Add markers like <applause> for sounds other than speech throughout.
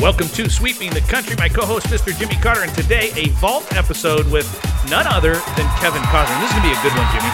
Welcome to Sweeping the Country. My co-host, Mr. Jimmy Carter, and today a vault episode with none other than Kevin Costner. This is gonna be a good one, Jimmy.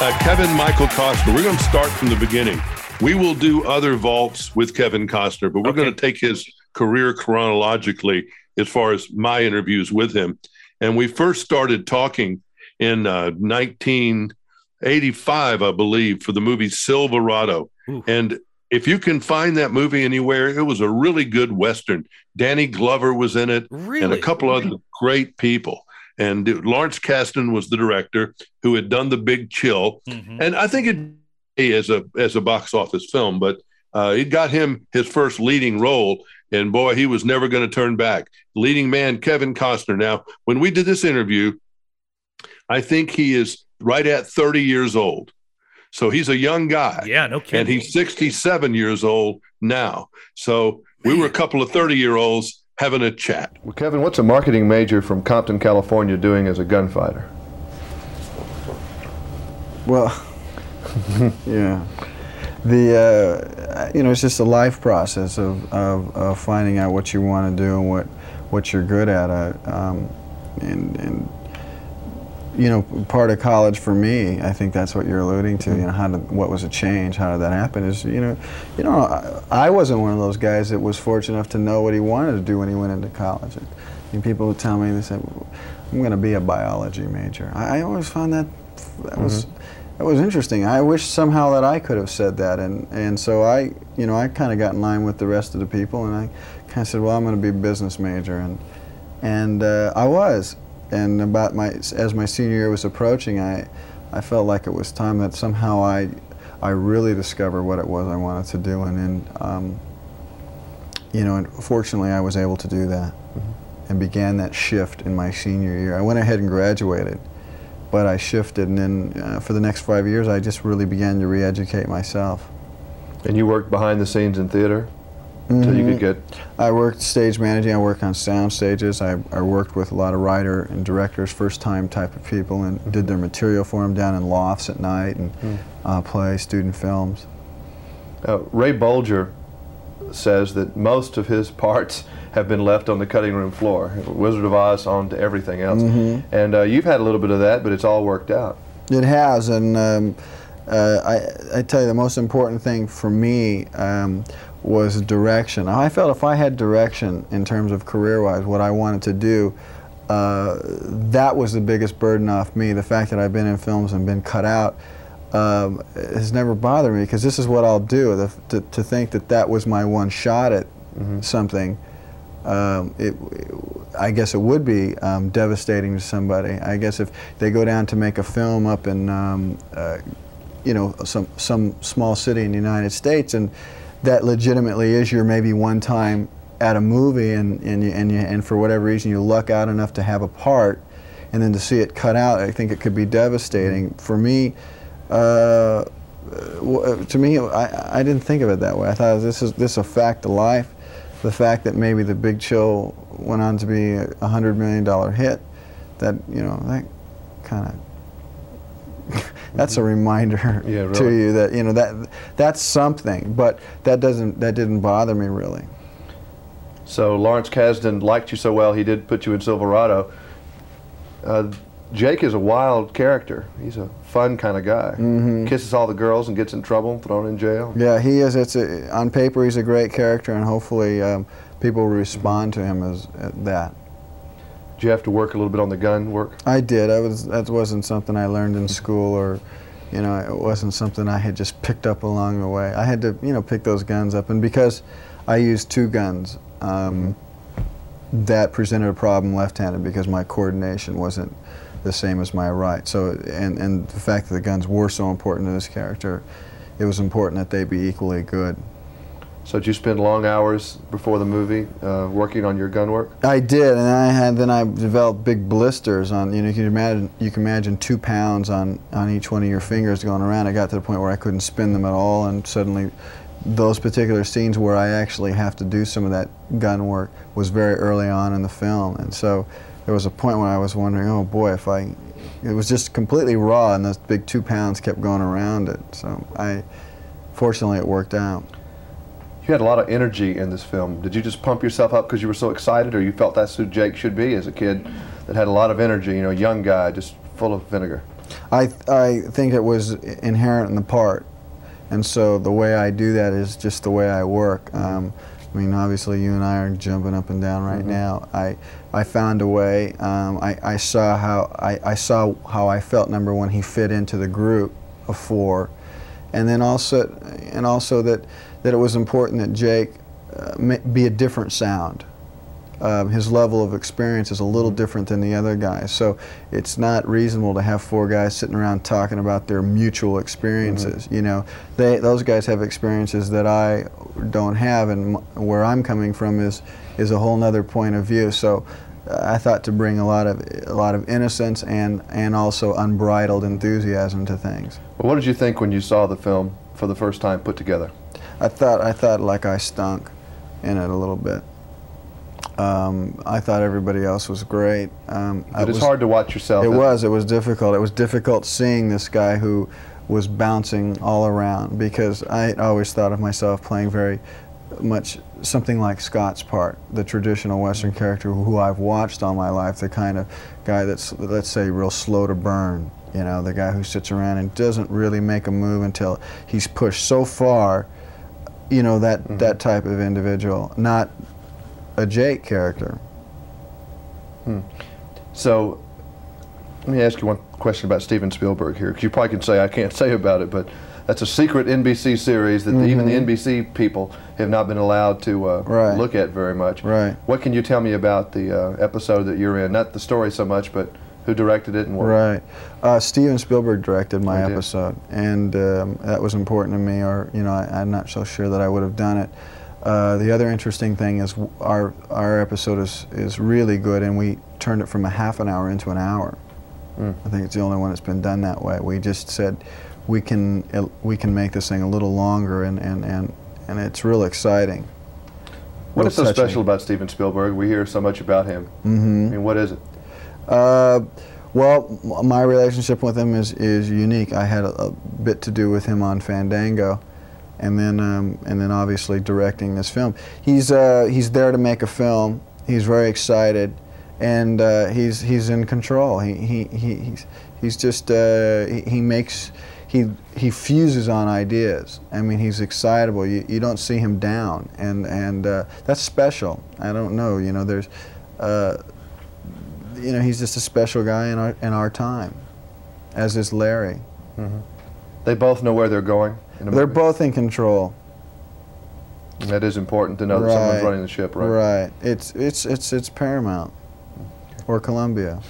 Uh, Kevin Michael Costner. We're going to start from the beginning. We will do other vaults with Kevin Costner, but we're Okay. going to take his career chronologically as far as my interviews with him. And we first started talking in uh, 1985, I believe, for the movie Silverado. Ooh. And if you can find that movie anywhere, it was a really good Western. Danny Glover was in it Really? and a couple other great people. And Lawrence Kasdan was the director who had done The Big Chill. Mhm. And I think it as a as a box office film, but uh, it got him his first leading role. And boy, he was never going to turn back. Leading man Kevin Costner. Now, when we did this interview, I think he is right at 30 years old. So he's a young guy. Yeah, no kidding. And he's 67 years old now. So we were a couple of 30 year olds having a chat. Well, Kevin, what's a marketing major from Compton, California doing as a gunfighter? Well, <laughs> yeah. The uh, you know it's just a life process of, of, of finding out what you want to do and what what you're good at. Uh, um, and and you know part of college for me, I think that's what you're alluding to. You know how did what was a change? How did that happen? Is you know you know I, I wasn't one of those guys that was fortunate enough to know what he wanted to do when he went into college. I mean, people would tell me they said I'm going to be a biology major. I, I always found that that was that was interesting. I wish somehow that I could have said that, and and so I, you know, I kind of got in line with the rest of the people, and I kind of said, well, I'm going to be a business major, and and uh, I was, and about my as my senior year was approaching, I I felt like it was time that somehow I I really discover what it was I wanted to do, and then um, you know, and fortunately I was able to do that, and began that shift in my senior year. I went ahead and graduated but I shifted, and then uh, for the next five years, I just really began to re-educate myself. And you worked behind the scenes in theater until you Mhm. could get. I worked stage managing. I worked on sound stages. I, I worked with a lot of writer and directors, first-time type of people, and did their material for them down in lofts at night and uh, play student films. Uh, Ray Bolger says that most of his parts have been left on the cutting room floor. Wizard of Oz on to everything else. And uh, you've had a little bit of that, but it's all worked out. It has, and um, uh, I, I tell you, the most important thing for me um, was direction. I felt if I had direction in terms of career-wise, what I wanted to do, uh, that was the biggest burden off me. The fact that I've been in films and been cut out um, has never bothered me because this is what I'll do. The, to, to think that that was my one shot at something um, it, I guess it would be um, devastating to somebody. I guess if they go down to make a film up in, um, uh, you know, some some small city in the United States, and that legitimately is your maybe one time at a movie, and and you, and, you, and for whatever reason you luck out enough to have a part, and then to see it cut out, I think it could be devastating. For me. Uh, to me, I, I didn't think of it that way. I thought this is this is a fact of life the fact that maybe the Big Chill went on to be a hundred million dollar hit, that you know that kind of that's a reminder <laughs> Yeah, to you that you know that that's something. But that doesn't that didn't bother me really. So Lawrence Kasdan liked you so well, he did put you in Silverado. Uh, Jake is a wild character. He's a fun kind of guy. Kisses all the girls and gets in trouble, thrown in jail. Yeah, he is. It's a, on paper he's a great character, and hopefully um, people respond to him as uh, that. You have to work a little bit on the gun work? I did. I was. That wasn't something I learned in school, or, you know, it wasn't something I had just picked up along the way. I had to, you know, pick those guns up, and because I used two guns, um, that presented a problem left-handed because my coordination wasn't the same as my right. So, and and the fact that the guns were so important to this character, it was important that they be equally good. So did you spend long hours before the movie uh, working on your gun work? I did, and I had then I developed big blisters on. You know, you can imagine you can imagine two pounds on on each one of your fingers going around. I got to the point where I couldn't spin them at all, and suddenly, those particular scenes where I actually have to do some of that gun work was very early on in the film, and so there was a point when I was wondering, oh boy, if I, it was just completely raw, and those big two pounds kept going around it. So I, fortunately, it worked out. You had a lot of energy in this film. Did you just pump yourself up because you were so excited, or you felt that's who Jake should be as a kid that had a lot of energy? You know, young guy, just full of vinegar. I I think it was inherent in the part, and so the way I do that is just the way I work. Um, I mean, obviously, you and I are jumping up and down right now. I I found a way. Um, I, I saw how I, I saw how I felt. Number one, he fit into the group of four, and then also and also that that it was important that Jake uh, be a different sound. Um, his level of experience is a little different than the other guys, so it's not reasonable to have four guys sitting around talking about their mutual experiences. You know, they those guys have experiences that I don't have, and m- where I'm coming from is is a whole other point of view. So. uh, I thought to bring a lot of a lot of innocence and and also unbridled enthusiasm to things. Well, what did you think when you saw the film for the first time put together? I thought I thought like I stunk in it a little bit. Um, I thought everybody else was great. Um, I But it's was- hard to watch yourself. It was. It was difficult. It was difficult seeing this guy who was bouncing all around because I always thought of myself playing very much something like Scott's part, the traditional Western character who I've watched all my life, the kind of guy that's, let's say, real slow to burn. You know, the guy who sits around and doesn't really make a move until he's pushed so far. You know, that, that type of individual, not a Jake character. So, let me ask you one question about Steven Spielberg here, because you probably can say I can't say about it, but that's a secret NBC series that even the NBC people have not been allowed to uh, Right. look at very much. Right. What can you tell me about the uh, episode that you're in? Not the story so much, but who directed it and what? Right. Uh, Steven Spielberg directed my did. episode, and um, that was important to me. Or you know, I, I'm not so sure that I would have done it. Uh, the other interesting thing is our our episode is is really good, and we turned it from a half an hour into an hour. Mm. I think it's the only one that's been done that way. We just said we can we can make this thing a little longer, and and and, and it's real exciting. What Real is so touching. special about Steven Spielberg? We hear so much about him. hmm I mean, what is it? Uh, well, my relationship with him is, is unique. I had a, a bit to do with him on Fandango, and then um, and then obviously directing this film. He's uh, he's there to make a film. He's very excited, and uh, he's he's in control. He, he, he he's he's just uh, he, he makes he he fuses on ideas. I mean, he's excitable. You, you don't see him down, and and uh, that's special. I don't know. You know, there's. Uh, you know, he's just a special guy in our in our time, as is Larry. They both know where they're going. In a They're movie. both in control. And that is important to know that someone's running the ship, right? Right. It's it's it's it's Paramount, or Columbia,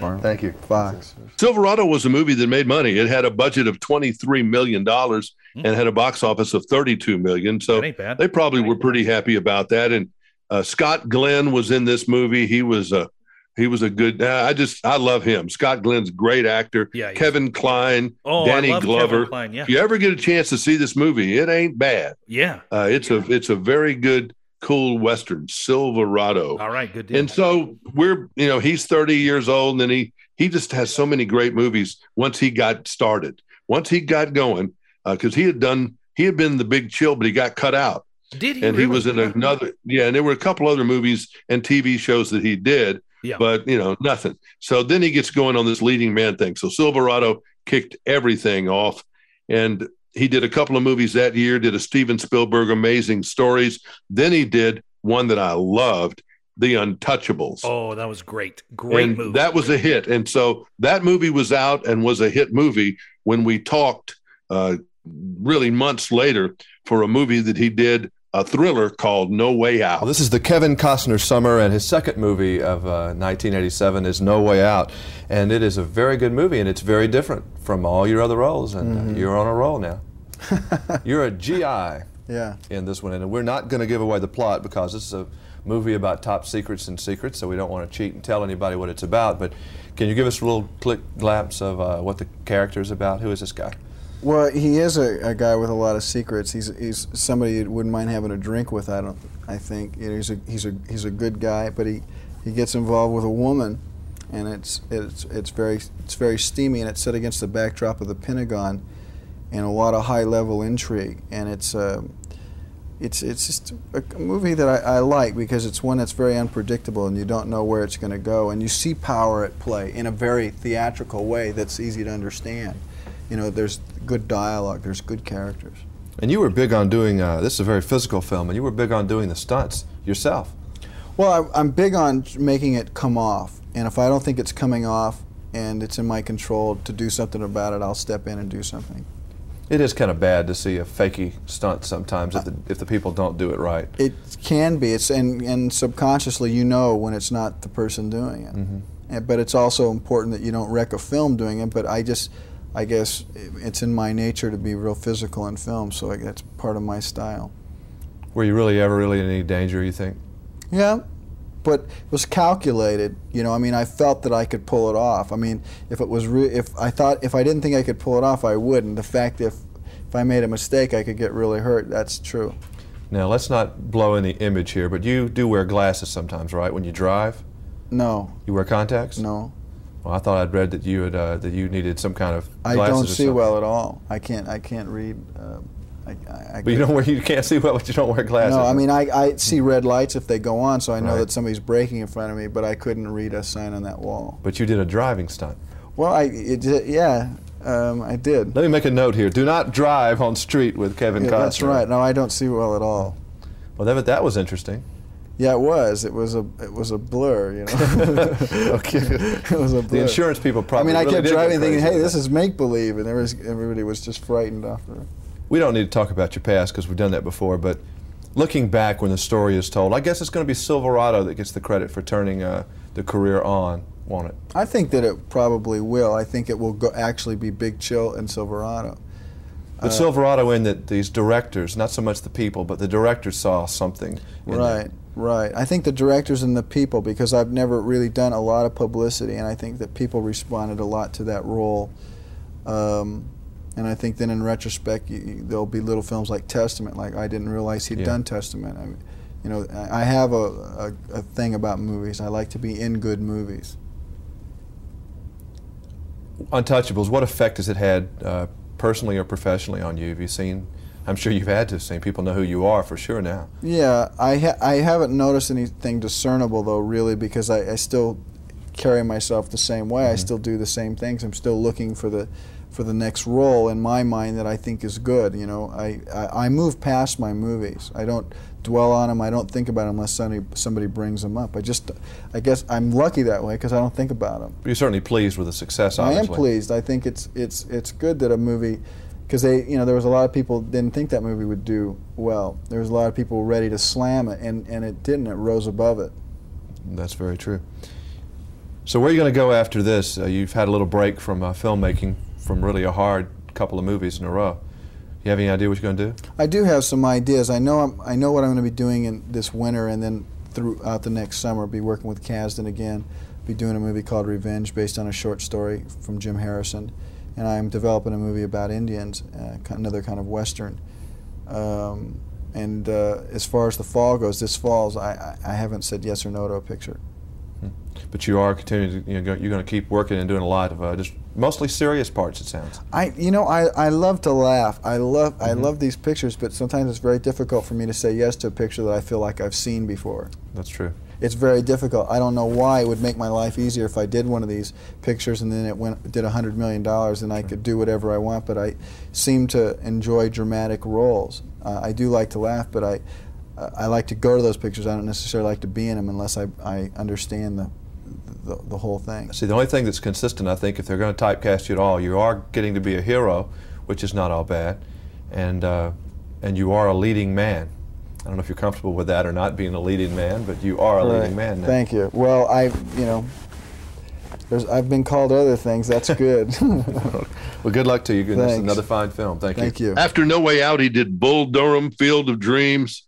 or <laughs> Thank you. Fox. Silverado was a movie that made money. It had a budget of $23 million and had a box office of 32 million. So That ain't bad. they probably were pretty happy about that. And uh, Scott Glenn was in this movie. He was a he was a good. Uh, I just I love him. Scott Glenn's great actor. Yeah. Kevin Kline, Oh, Danny I love Glover. Kevin Kline. Yeah, If you ever get a chance to see this movie, it ain't bad. yeah. Uh, it's a it's a very good, cool western, Silverado. All right, good deal. And so we're, you know, he's 30 years old and then he he just has so many great movies once he got started. Once he got going, because he had done he had been the big chill, but he got cut out. Did he? And he was in another yeah, and there were a couple other movies and TV shows that he did, Yeah. but you know, nothing. So then he gets going on this leading man thing. So Silverado kicked everything off. And he did a couple of movies that year, did a Steven Spielberg Amazing Stories. Then he did one that I loved, The Untouchables. Oh, that was great. Great and movie. that was a hit. And so that movie was out and was a hit movie when we talked uh, really months later for a movie that he did, a thriller called No Way Out. Well, this is the Kevin Costner summer, and his second movie of uh, 1987 is No Way Out. And it is a very good movie, and it's very different from all your other roles. And uh, you're on a roll now. <laughs> you're a GI Yeah. in this one, and we're not going to give away the plot because this is a movie about top secrets and secrets, so we don't want to cheat and tell anybody what it's about. But can you give us a little click glimpse of uh, what the character is about? Who is this guy? Well, he is a, a guy with a lot of secrets. He's he's somebody you wouldn't mind having a drink with. I don't. I think you know, he's a he's a he's a good guy, but he he gets involved with a woman, and it's it's it's very it's very steamy, and it's set against the backdrop of the Pentagon, and a lot of high level intrigue, and it's. Um, it's it's just a movie that I, I like because it's one that's very unpredictable and you don't know where it's going to go and you see power at play in a very theatrical way that's easy to understand. You know, there's good dialogue, there's good characters. And you were big on doing, uh, this is a very physical film, and you were big on doing the stunts yourself. Well, I, I'm big on making it come off, and if I don't think it's coming off and it's in my control to do something about it, I'll step in and do something. It is kind of bad to see a fakey stunt sometimes if the, if the people don't do it right. It can be. It's and, and subconsciously you know when it's not the person doing it. Mm-hmm. And, but it's also important that you don't wreck a film doing it. But I just, I guess it's in my nature to be real physical in film, so I, that's part of my style. Were you really ever really in any danger? You think? Yeah, but it was calculated. You know, I mean, I felt that I could pull it off. I mean, if it was, re- if I thought, if I didn't think I could pull it off, I wouldn't. The fact if if I made a mistake, I could get really hurt. That's true. Now let's not blow any image here, but you do wear glasses sometimes, right? When you drive, No, you wear contacts. no, Well, I thought I'd read that you had uh, that you needed some kind of I don't see well at all. I can't, I can't read. Uh, I, I, I But you don't wear you can't see well, but you don't wear glasses. No, I mean I, I see red lights if they go on, so I know Right. that somebody's braking in front of me. But I couldn't read a sign on that wall. But you did a driving stunt. Well, I it, yeah, um, I did. Let me make a note here. Do not drive on street with Kevin Yeah, Costner. that's right. No, I don't see well at all. Well, that, that was interesting. Yeah, it was. It was a it was a blur, you know. <laughs> Okay. <laughs> it was a blur. The insurance people probably. I mean, I really kept driving thinking, "Hey, this is make believe," and was everybody was just frightened after. We don't need to talk about your past because we've done that before. But looking back, when the story is told, I guess it's going to be Silverado that gets the credit for turning uh, the career on, won't it? I think that it probably will. I think it will go, actually be Big Chill and Silverado. But Silverado, in that these directors, not so much the people, but the directors saw something. in there. Right. I think the directors and the people, because I've never really done a lot of publicity, and I think that people responded a lot to that role. Um, and I think then in retrospect, you, you- there'll be little films like Testament, like I didn't realize he'd Yeah. done Testament. I mean, you know, I I have a, a, a thing about movies. I like to be in good movies. Untouchables, what effect has it had uh, personally or professionally on you? Have you seen? I'm sure you've had to seen. People know who you are for sure now. Yeah, I ha- I haven't noticed anything discernible though, really, because I, I still carry myself the same way. I mm-hmm. still do the same things. I'm still looking for the for the next role in my mind that I think is good. You know, I, I, I move past my movies. I don't dwell on them. I don't think about them unless somebody somebody brings them up. I just I guess I'm lucky that way because I don't think about them. But you're certainly pleased with the success. I am pleased. I think it's it's it's good that a movie, because they you know there was a lot of people didn't think that movie would do well. There was a lot of people ready to slam it, and and it didn't. It rose above it. That's very true. So where are you going to go after this? Uh, you've had a little break from uh, filmmaking, from really a hard couple of movies in a row. You have any idea what you're going to do? I do have some ideas. I know I'm, I know what I'm going to be doing in this winter, and then throughout the next summer, be working with Kasdan again. Be doing a movie called Revenge, based on a short story from Jim Harrison, and I'm developing a movie about Indians, uh, another kind of western. Um, and uh, as far as the fall goes, this fall's I, I haven't said yes or no to a picture. But you are continuing. To, you know, you're going to keep working and doing a lot of uh, just mostly serious parts. It sounds. I, you know, I, I love to laugh. I love I love these pictures, but sometimes it's very difficult for me to say yes to a picture that I feel like I've seen before. That's true. It's very difficult. I don't know why it would make my life easier if I did one of these pictures and then it went did a hundred million dollars and I could do whatever I want. But I seem to enjoy dramatic roles. Uh, I do like to laugh, but I uh, I like to go to those pictures. I don't necessarily like to be in them unless I I understand the the, the whole thing. See, the only thing that's consistent, I think, if they're going to typecast you at all, you are getting to be a hero, which is not all bad, and uh, and you are a leading man. I don't know if you're comfortable with that or not, being a leading man, but you are a Right. leading man now. Thank you. Well, I you know. There's, I've been called other things. That's <laughs> good. <laughs> Well, good luck to you. This is Thanks. another fine film. Thank, Thank you. you. After No Way Out, he did Bull Durham, Field of Dreams,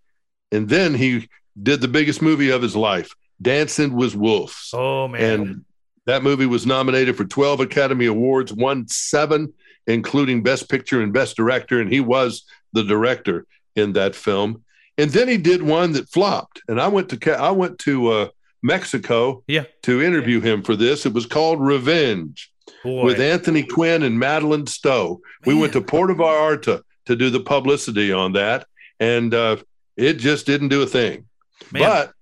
and then he did the biggest movie of his life, Dancing with Wolves. Oh man. And that movie was nominated for 12 Academy Awards, won seven, including Best Picture and Best Director, and he was the director in that film. And then he did one that flopped, and I went to I went to uh, Mexico yeah. to interview him for this. It was called Revenge Boy. with Anthony Quinn and Madeleine Stowe. We went to Puerto Vallarta to do the publicity on that, and uh, it just didn't do a thing. Man. But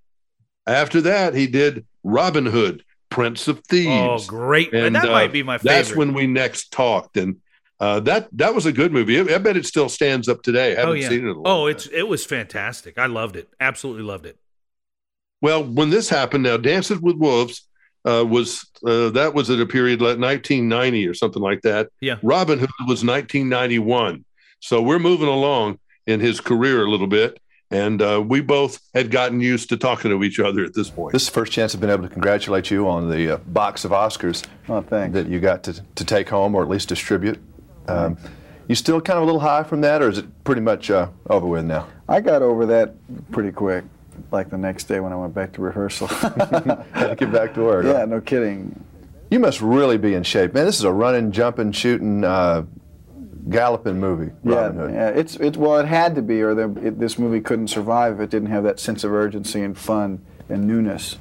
after that, he did Robin Hood, Prince of Thieves. Oh, great! And, that uh, might be my favorite. That's when we next talked, and uh, that that was a good movie. I, I bet it still stands up today. I haven't oh yeah. seen it. In a long oh, time. it's it was fantastic. I loved it. Absolutely loved it. well when this happened. Now, Dances with Wolves uh, was uh, that was at a period like 1990 or something like that. Yeah. Robin Hood was 1991. So we're moving along in his career a little bit, and uh, we both had gotten used to talking to each other at this point. This is the first chance I've been able to congratulate you on the uh, box of Oscars Oh, thanks. that you got to, to take home or at least distribute. Um, you still kind of a little high from that, or is it pretty much uh, over with now? I got over that pretty quick, like the next day when I went back to rehearsal. <laughs> Had to get back to work. yeah, no kidding. You must really be in shape, man. This is a running, jumping, shooting, uh, galloping movie. Robin yeah, Hood. yeah, it's it. Well, it had to be, or the, it, this movie couldn't survive if it didn't have that sense of urgency and fun and newness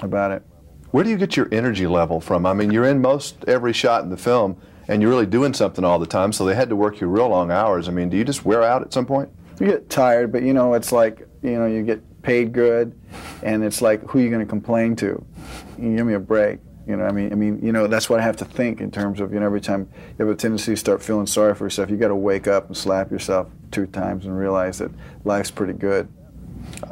about it. Where do you get your energy level from? I mean, you're in most every shot in the film, and you're really doing something all the time. So they had to work you real long hours. I mean, do you just wear out at some point? You get tired, but you know, it's like you know, you get paid good, and it's like, who are you going to complain to? You give me a break. You know, I mean, I mean, you know, that's what I have to think in terms of, you know, every time you have a tendency to start feeling sorry for yourself, you got to wake up and slap yourself two times and realize that life's pretty good.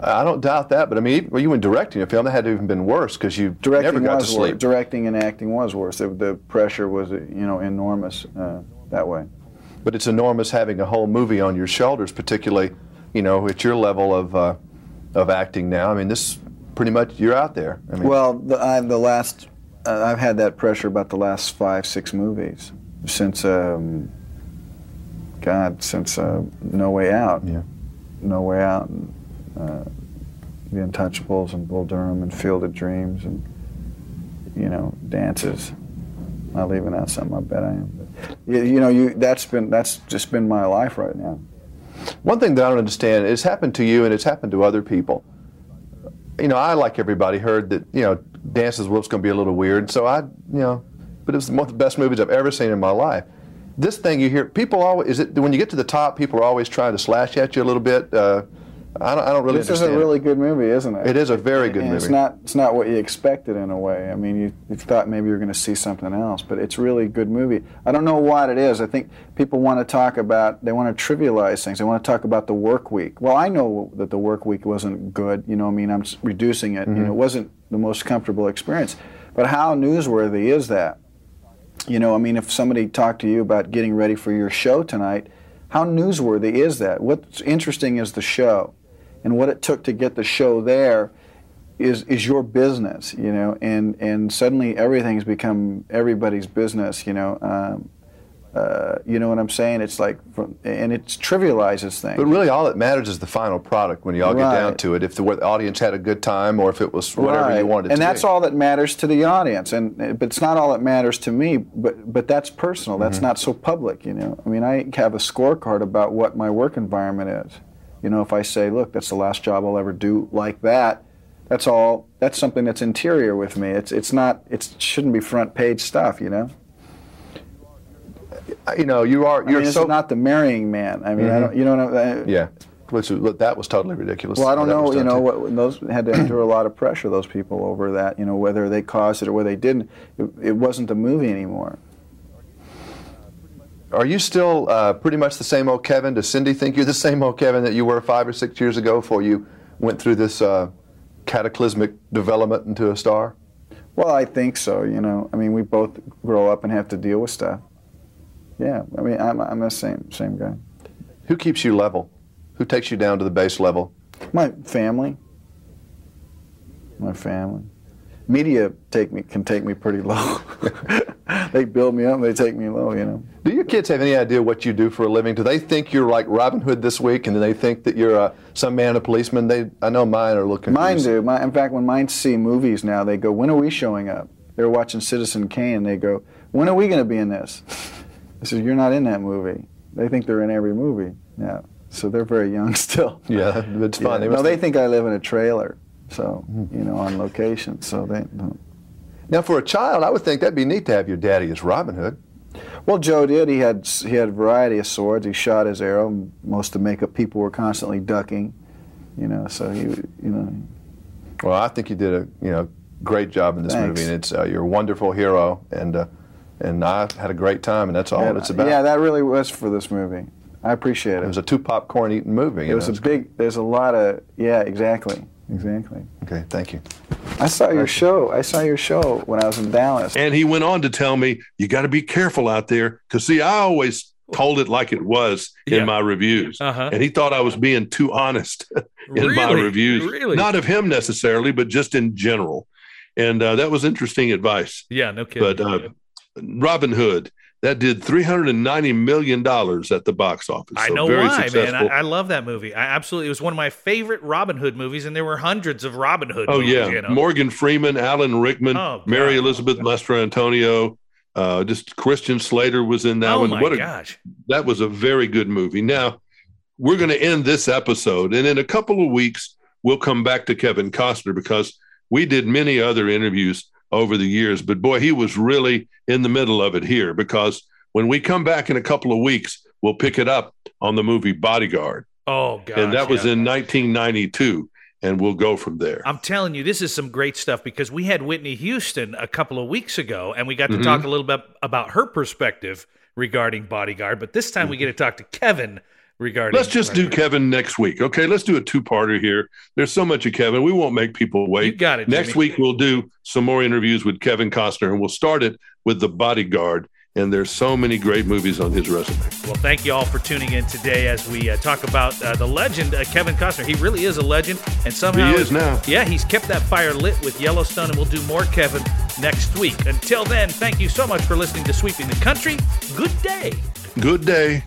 I don't doubt that, but I mean, well, you were directing a film that had to even been worse because you Directing never got to was worse. sleep. Directing and acting was worse. The, the pressure was, you know, enormous uh, that way. But it's enormous having a whole movie on your shoulders, particularly, you know, at your level of uh, of acting now. I mean, this pretty much you're out there. I mean, Well, the, I, the last, uh, I've had that pressure about the last five, six movies since, um, God, since uh, No Way Out. Yeah. No Way Out, and, uh, The Untouchables, and Bull Durham, and Field of Dreams, and you know, dances. Not leaving out something. I bet I am. But, you, you know, you that's been that's just been my life right now. One thing that I don't understand, it's happened to you and it's happened to other people. You know, I, like everybody, heard that, you know, Dances Wolf's going to be a little weird. So I, you know, but it was one of the best movies I've ever seen in my life. This thing you hear, people always, is it, when you get to the top, people are always trying to slash at you a little bit. Uh, I, don't, I don't really This is a really good movie, isn't it? It is a very good And movie. It's not. It's not what you expected in a way. I mean, you, you thought maybe you were going to see something else, but it's really a good movie. I don't know what it is. I think people want to talk about. They want to trivialize things. They want to talk about the work week. Well, I know that the work week wasn't good. You know, I mean, I'm reducing it. You know, mm-hmm. it wasn't the most comfortable experience. But how newsworthy is that? You know, I mean, if somebody talked to you about getting ready for your show tonight, how newsworthy is that? What's interesting is the show, and what it took to get the show there is is your business, you know. And and suddenly everything's become everybody's business, you know. Um, uh, you know what I'm saying? It's like, from, and it trivializes things. But really, all that matters is the final product when you all get down to it. If the, the audience had a good time or if it was whatever you Right. wanted and to that's be. all that matters to the audience and but it's not all that matters to me but but that's personal that's Mm-hmm. not so public you know i mean i have a scorecard about what my work environment is you know if i say look that's the last job i'll ever do like that that's all that's something that's interior with me it's it's not it shouldn't be front page stuff you know uh, You know, you are, you're mean, so. not the marrying man i mean i don't mm-hmm. you know what I, yeah. Which, that was totally ridiculous. Well, I don't know. You know, what, those had to <clears throat> endure a lot of pressure. Those people over that. You know, whether they caused it or whether they didn't. It, it wasn't the movie anymore. Are you still uh, pretty much the same old Kevin? Does Cindy think you're the same old Kevin that you were five or six years ago before you went through this uh, cataclysmic development into a star? Well, I think so. You know, I mean, we both grow up and have to deal with stuff. Yeah, I mean, I'm, I'm the same same guy. Who keeps you level? Who takes you down to the base level? My family. My family. Media take me can take me pretty low. <laughs> they build me up. They take me low. You know. Do your kids have any idea what you do for a living? Do they think you're like Robin Hood this week, and do they think that you're uh, some man, a policeman? They, I know mine are looking. Mine do. My, in fact, when mine see movies now, they go, "When are we showing up?" They're watching Citizen Kane, and they go, "When are we going to be in this?" <laughs> I said, "You're not in that movie." They think they're in every movie. Yeah. So they're very young <laughs> still. Yeah, it's Yeah. fun. They no, they think I live in a trailer. So you know, on location. So they. Don't. Now, for a child, I would think that'd be neat to have your daddy as Robin Hood. Well, Joe did. He had he had a variety of swords. He shot his arrow. Most of the makeup people were constantly ducking. You know, so he, you know, Well, I think you did a you know great job in this Thanks. movie, and it's uh, you're a wonderful hero, and uh, and I had a great time, and that's all yeah, it's about. yeah, that really was for this movie. I appreciate it it. was a two popcorn eating movie. It was know. a big. There's a lot of yeah, exactly, exactly. okay. Thank you. I saw your show. I saw your show when I was in Dallas. And he went on to tell me, you got to be careful out there. Because, see, I always told it like it was Yeah. in my reviews. Uh-huh. And he thought I was being too honest <laughs> in my reviews. Really? Not of him necessarily, but just in general. And uh, that was interesting advice. Yeah, no kidding. But uh, Robin Hood, that did $390 million at the box office. I So know very why, man. successful. I, I love that movie. I absolutely. It was one of my favorite Robin Hood movies, and there were hundreds of Robin Hood. Oh movies, yeah, you know? Morgan Freeman, Alan Rickman, Oh, Mary Elizabeth Mastrantonio, uh, just Christian Slater was in that oh one. my what a, gosh! that was a very good movie. Now we're going to end this episode, and in a couple of weeks we'll come back to Kevin Costner because we did many other interviews over the years, but boy, he was really in the middle of it here because when we come back in a couple of weeks, we'll pick it up on the movie Bodyguard, Oh god! and that was yeah. in 1992, and we'll go from there. I'm telling you, this is some great stuff because we had Whitney Houston a couple of weeks ago, and we got to Mhm. talk a little bit about her perspective regarding Bodyguard. But this time we get to talk to Kevin regarding. Let's just do Kevin next week. Okay, let's do a two-parter here. There's so much of Kevin. We won't make people You wait. got it. Next Jimmy. week we'll do some more interviews with Kevin Costner, and we'll start it with The Bodyguard. And there's so many great movies on his resume. Well, thank you all for tuning in today as we uh, talk about uh, the legend uh, Kevin Costner. He really is a legend, and somehow He is now. Yeah, he's kept that fire lit with Yellowstone, and we'll do more Kevin next week. Until then, thank you so much for listening to Sweeping the Country. Good day. Good day.